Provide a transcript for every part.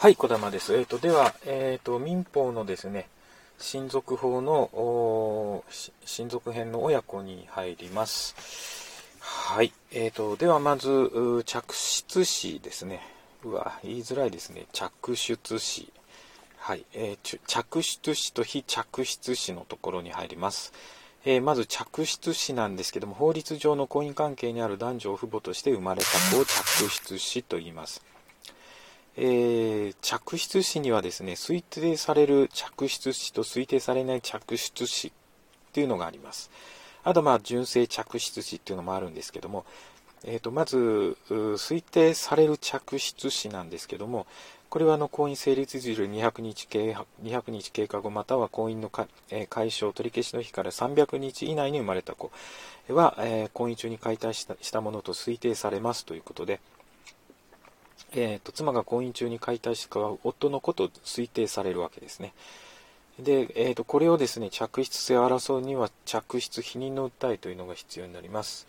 はい、小玉です。えっ、ー、と、では、えっ、ー、と、民法のですね、親族法の、親族編の親子に入ります。はい。えっ、ー、と、ではまず、着出詞ですね。うわ、言いづらいですね。着出詞。はい。えー、着出詞と非着出詞のところに入ります。えー、まず着出詞なんですけども、法律上の婚姻関係にある男女を父母として生まれた子を着出詞と言います。えー、着出詞にはですね、推定される着出詞と推定されない着出詞っていうのがあります。あと、まあ、純正着出詞っていうのもあるんですけども、えーと、まず、推定される着出詞なんですけども、これはあの婚姻成立時200日経200日経過後、または婚姻のか、えー、解消、取り消しの日から300日以内に生まれた子は、えー、婚姻中に解体したしたものと推定されますということで、えーと、妻が婚姻中に解体した夫の子と推定されるわけですね。で、えーと、これをですね、着出性を争うには着出否認の訴えというのが必要になります。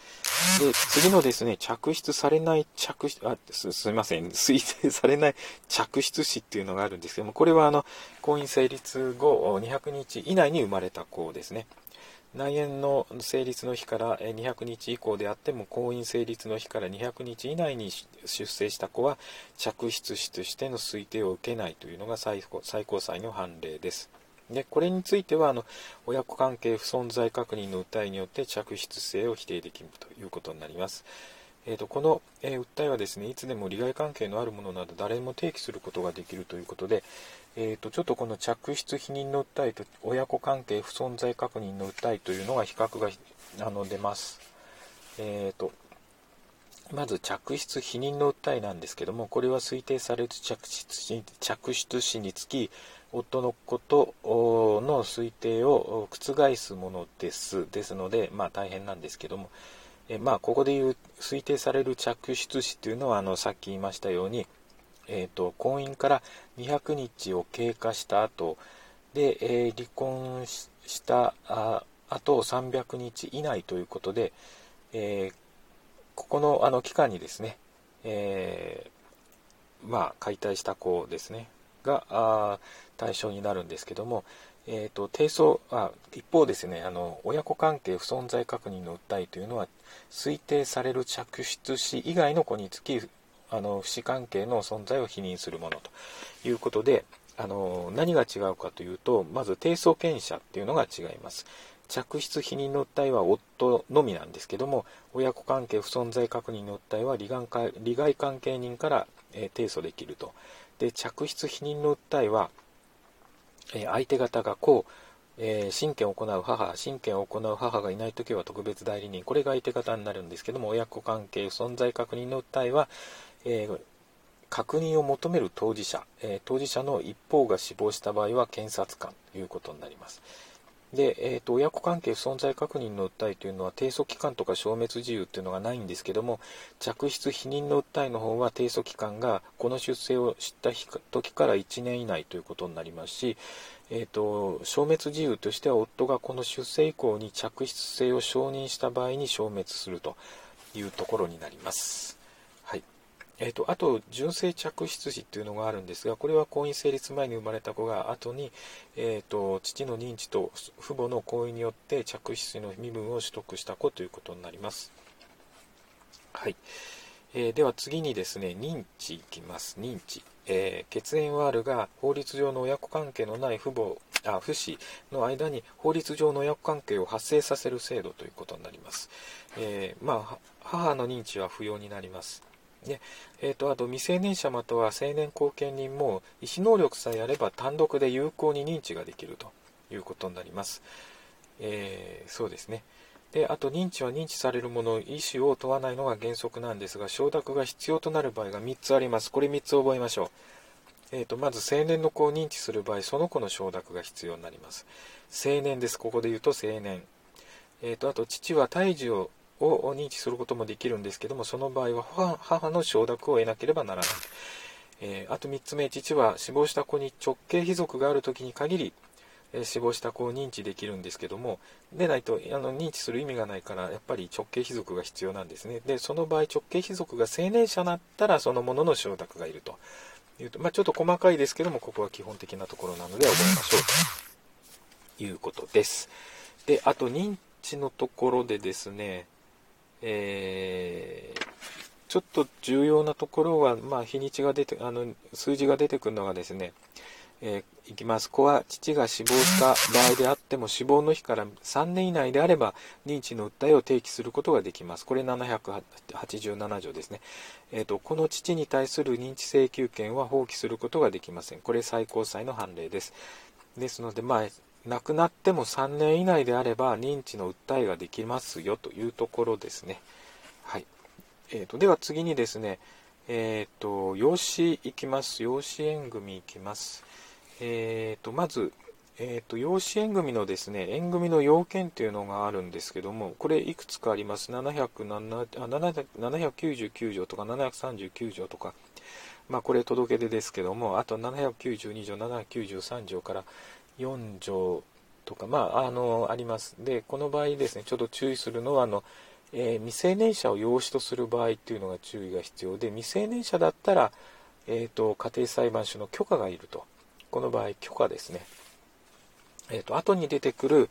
で、次のですね、着出されない着出、あ、すすみません、推定されない着出死っていうのがあるんですけども、これはあの、婚姻成立後200日以内に生まれた子ですね。内縁の成立の日から200日以降であっても婚姻成立の日から200日以内に出生した子は嫡出子としての推定を受けないというのが最高裁の判例です。でこれについてはあの親子関係不存在確認の訴えによって嫡出性を否定できるということになります。えーと、この、えー、訴えはですねいつでも利害関係のあるものなど誰も提起することができるということで、えーと、ちょっとこの嫡出否認の訴えと親子関係不存在確認の訴えというのが比較があの出ます。えーと、まず嫡出否認の訴えなんですけどもこれは推定される嫡出嫡出子につき夫のことの推定を覆すものですですので、まあ、大変なんですけども、えまあ、ここでいう推定される嫡出子というのはあのさっき言いましたように、えーと、婚姻から200日を経過した後で、えー、離婚したあと300日以内ということで、えー、ここのあの期間にですね、えー、まあ、解体した子ですねが対象になるんですけども、えーと、提訴あ一方ですねあの親子関係不存在確認の訴えというのは推定される嫡出子以外の子につきあの不死関係の存在を否認するものということであの何が違うかというとまず提訴権者っていうのが違います。嫡出否認の訴えは夫のみなんですけども親子関係不存在確認の訴えは利害関係人から、えー、提訴できると。で嫡出否認の訴えはえ相手方がこう、えー、親権を行う母、親権を行う母がいないときは特別代理人、これが相手方になるんですけども、親子関係不存在確認の訴えは、えー、確認を求める当事者、えー、当事者の一方が死亡した場合は検察官ということになります。で、えーと、親子関係不存在確認の訴えというのは提訴期間とか消滅自由というのがないんですけども嫡出否認の訴えの方は提訴期間がこの出生を知った時から1年以内ということになりますし、えーと、消滅自由としては夫がこの出生以降に嫡出性を承認した場合に消滅するというところになります。えーと、あと純正嫡出児っていうのがあるんですがこれは婚姻成立前に生まれた子が後に、えーと、父の認知と父母の行為によって嫡出の身分を取得した子ということになります。はい、えー、では次にですね認知いきます。認知、えー、血縁はあるが法律上の親子関係のない父母あ父子の間に法律上の親子関係を発生させる制度ということになります、えー、まあ、母の認知は不要になります。ね。えーと、あと未成年者または成年後見人も意思能力さえあれば単独で有効に認知ができるということになります。えー、そうですね。であと認知は認知されるもの意思を問わないのが原則なんですが承諾が必要となる場合が3つあります。これ3つ覚えましょう、えーと、まず青年の子を認知する場合その子の承諾が必要になります。青年です。ここで言うと青年、えーと、あと父は胎児をを認知することもできるんですけどもその場合は母の承諾を得なければならない、えー、あと3つ目父は死亡した子に直系卑属がある時に限り、えー、死亡した子を認知できるんですけどもでないとあの認知する意味がないからやっぱり直系卑属が必要なんですね。でその場合直系卑属が成年者だったらそのものの承諾がいるというと、まあ、ちょっと細かいですけども、ここは基本的なところなので覚えましょう。ということです。で、あと認知のところでですね、えー、ちょっと重要なところは、まあ、日にちが出て、あの、数字が出てくるのがですね、えー、いきます。子は父が死亡した場合であっても死亡の日から3年以内であれば認知の訴えを提起することができます。これ787条ですね。えーと、この父に対する認知請求権は放棄することができません。これ最高裁の判例です。ですので、まあ、亡くなっても3年以内であれば認知の訴えができますよというところですね。はい。えーと、では次にですね、えっ、ー、と、養子いきます。養子縁組いきます。えーと、まず、えーと、養子縁組のですね、縁組の要件というのがあるんですけども、これいくつかあります。799条とか739条とか、まあこれ届け出ですけども、あと792条、793条から4条とか、まあ、あの、あります。で、この場合ですね、ちょっと注意するのは、あの、えー、未成年者を養子とする場合っていうのが注意が必要で、未成年者だったら、えーと家庭裁判所の許可がいると。この場合許可ですね。えっ、ー、と、後に出てくる、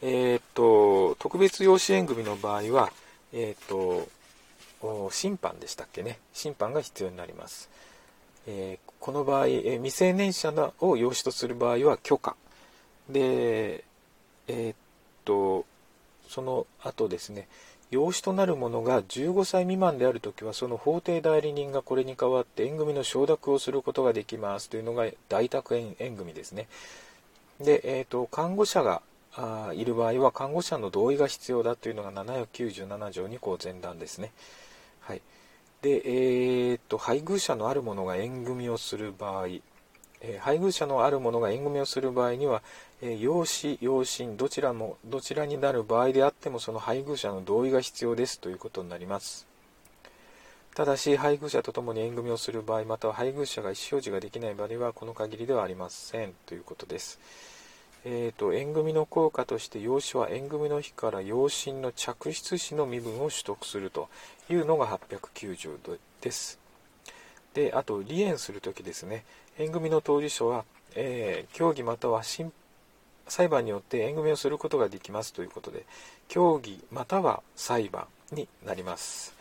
えっ、と、特別養子縁組の場合は、えっ、と、審判でしたっけね。審判が必要になります。えこの場合、え未成年者を養子とする場合は許可。で、えっと、その後ですね、養子となる者が15歳未満であるときは、その法定代理人がこれに代わって縁組の承諾をすることができますというのが大宅縁縁組ですね。で、えーと、看護者があいる場合は、看護者の同意が必要だというのが797条にこう前段ですね。はい。で、えーと、配偶者のある者が縁組をする場合、え配偶者のある者が縁組をする場合には、え養子、養親、どちらも、どちらになる場合であっても、その配偶者の同意が必要ですということになります。ただし、配偶者と共に縁組をする場合、または配偶者が意思表示ができない場合は、この限りではありませんということです。えーと、縁組の効果として養子は縁組の日から養親の嫡出子の身分を取得するというのが890度です。で、あと、離縁するときですね、縁組の当事者は、えー、協議または裁判によって縁組をすることができますということで、協議または裁判になります。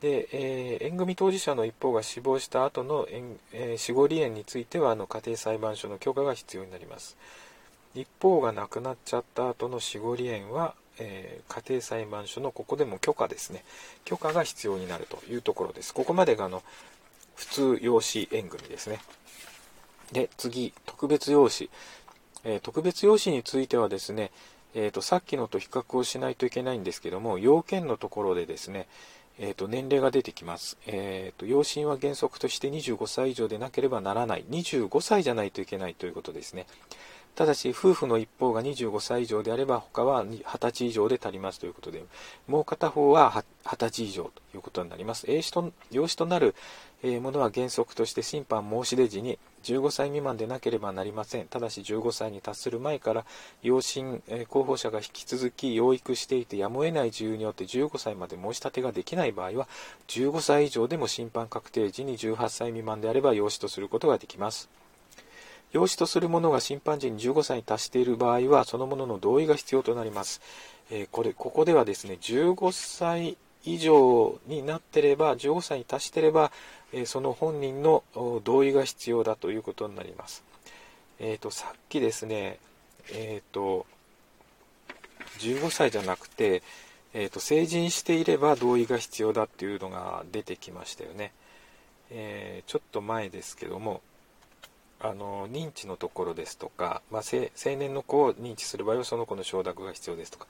で、えー、縁組当事者の一方が死亡した後の、えー、死後離縁についてはあの家庭裁判所の許可が必要になります。一方が亡くなっちゃった後の死後離縁は、えー、家庭裁判所のここでも許可ですね。許可が必要になるというところです。ここまでがあの普通養子縁組ですね。で、次、特別養子。えー、特別養子についてはですね、えーと、さっきのと比較をしないといけないんですけども、要件のところでですね、えーと、年齢が出てきます。えーと、養子は原則として25歳以上でなければならない。25歳じゃないといけないということですね。ただし、夫婦の一方が25歳以上であれば、他は20歳以上で足りますということで、もう片方は20歳以上ということになります。養子と養子となるものは原則として審判申し出時に15歳未満でなければなりません。ただし15歳に達する前から養親、候補者が引き続き養育していてやむを得ない自由によって15歳まで申し立てができない場合は15歳以上でも審判確定時に18歳未満であれば養子とすることができます。養子とする者が審判時に15歳に達している場合は、その者の同意が必要となります。えー、これ、ここではですね、15歳以上になってれば、15歳に達してれば、えー、その本人の同意が必要だということになります。えっ、ー、と、さっきですね、えっ、と、15歳じゃなくて、えーと、成人していれば同意が必要だっていうのが出てきましたよね。えー、ちょっと前ですけども、あの認知のところですとか、まあ、青年の子を認知する場合はその子の承諾が必要ですとか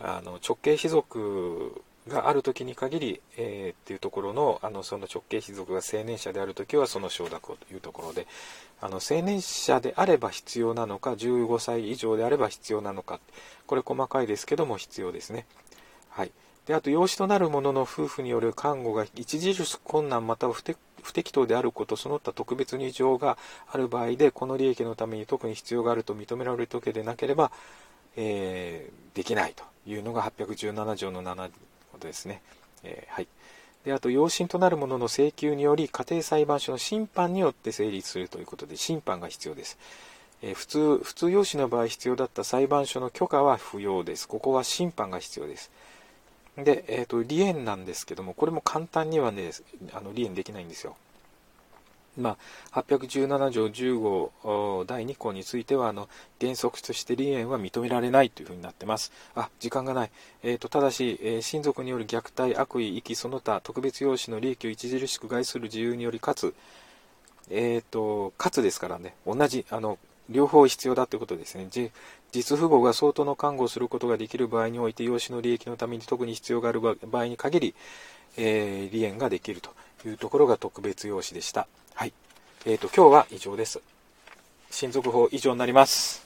あの直系卑属がある時に限り、えー、っていうところのあのその直系卑属が青年者である時はその承諾をというところであの青年者であれば必要なのか15歳以上であれば必要なのかこれ細かいですけども必要ですね。はい、であと養子となる者の夫婦による看護が著しく困難または不適不適当であること、その他特別に異常がある場合で、この利益のために特に必要があると認められる時でなければ、えー、できないというのが817条の7ことですね。えー、はい。であと養親となる者の請求により家庭裁判所の審判によって成立するということで審判が必要です、えー、普通普通養子の場合必要だった裁判所の許可は不要ですここは審判が必要ですで、えーと、離縁なんですけどもこれも簡単にはねあの離縁できないんですよまあ、817条10号第2項についてはあの原則として離縁は認められないというふうになってます。あ、時間がない。えーと、ただし、えー、親族による虐待、悪意、遺棄、その他、特別養子の利益を著しく害する自由により、かつ、えーと、かつですからね、同じ、あの、両方必要だということですね。実父母が相当の看護をすることができる場合において、養子の利益のために特に必要がある場合に限り、えー、離縁ができるというところが特別養子でした。はい。えっ、ー、と、今日は以上です。親族法以上になります。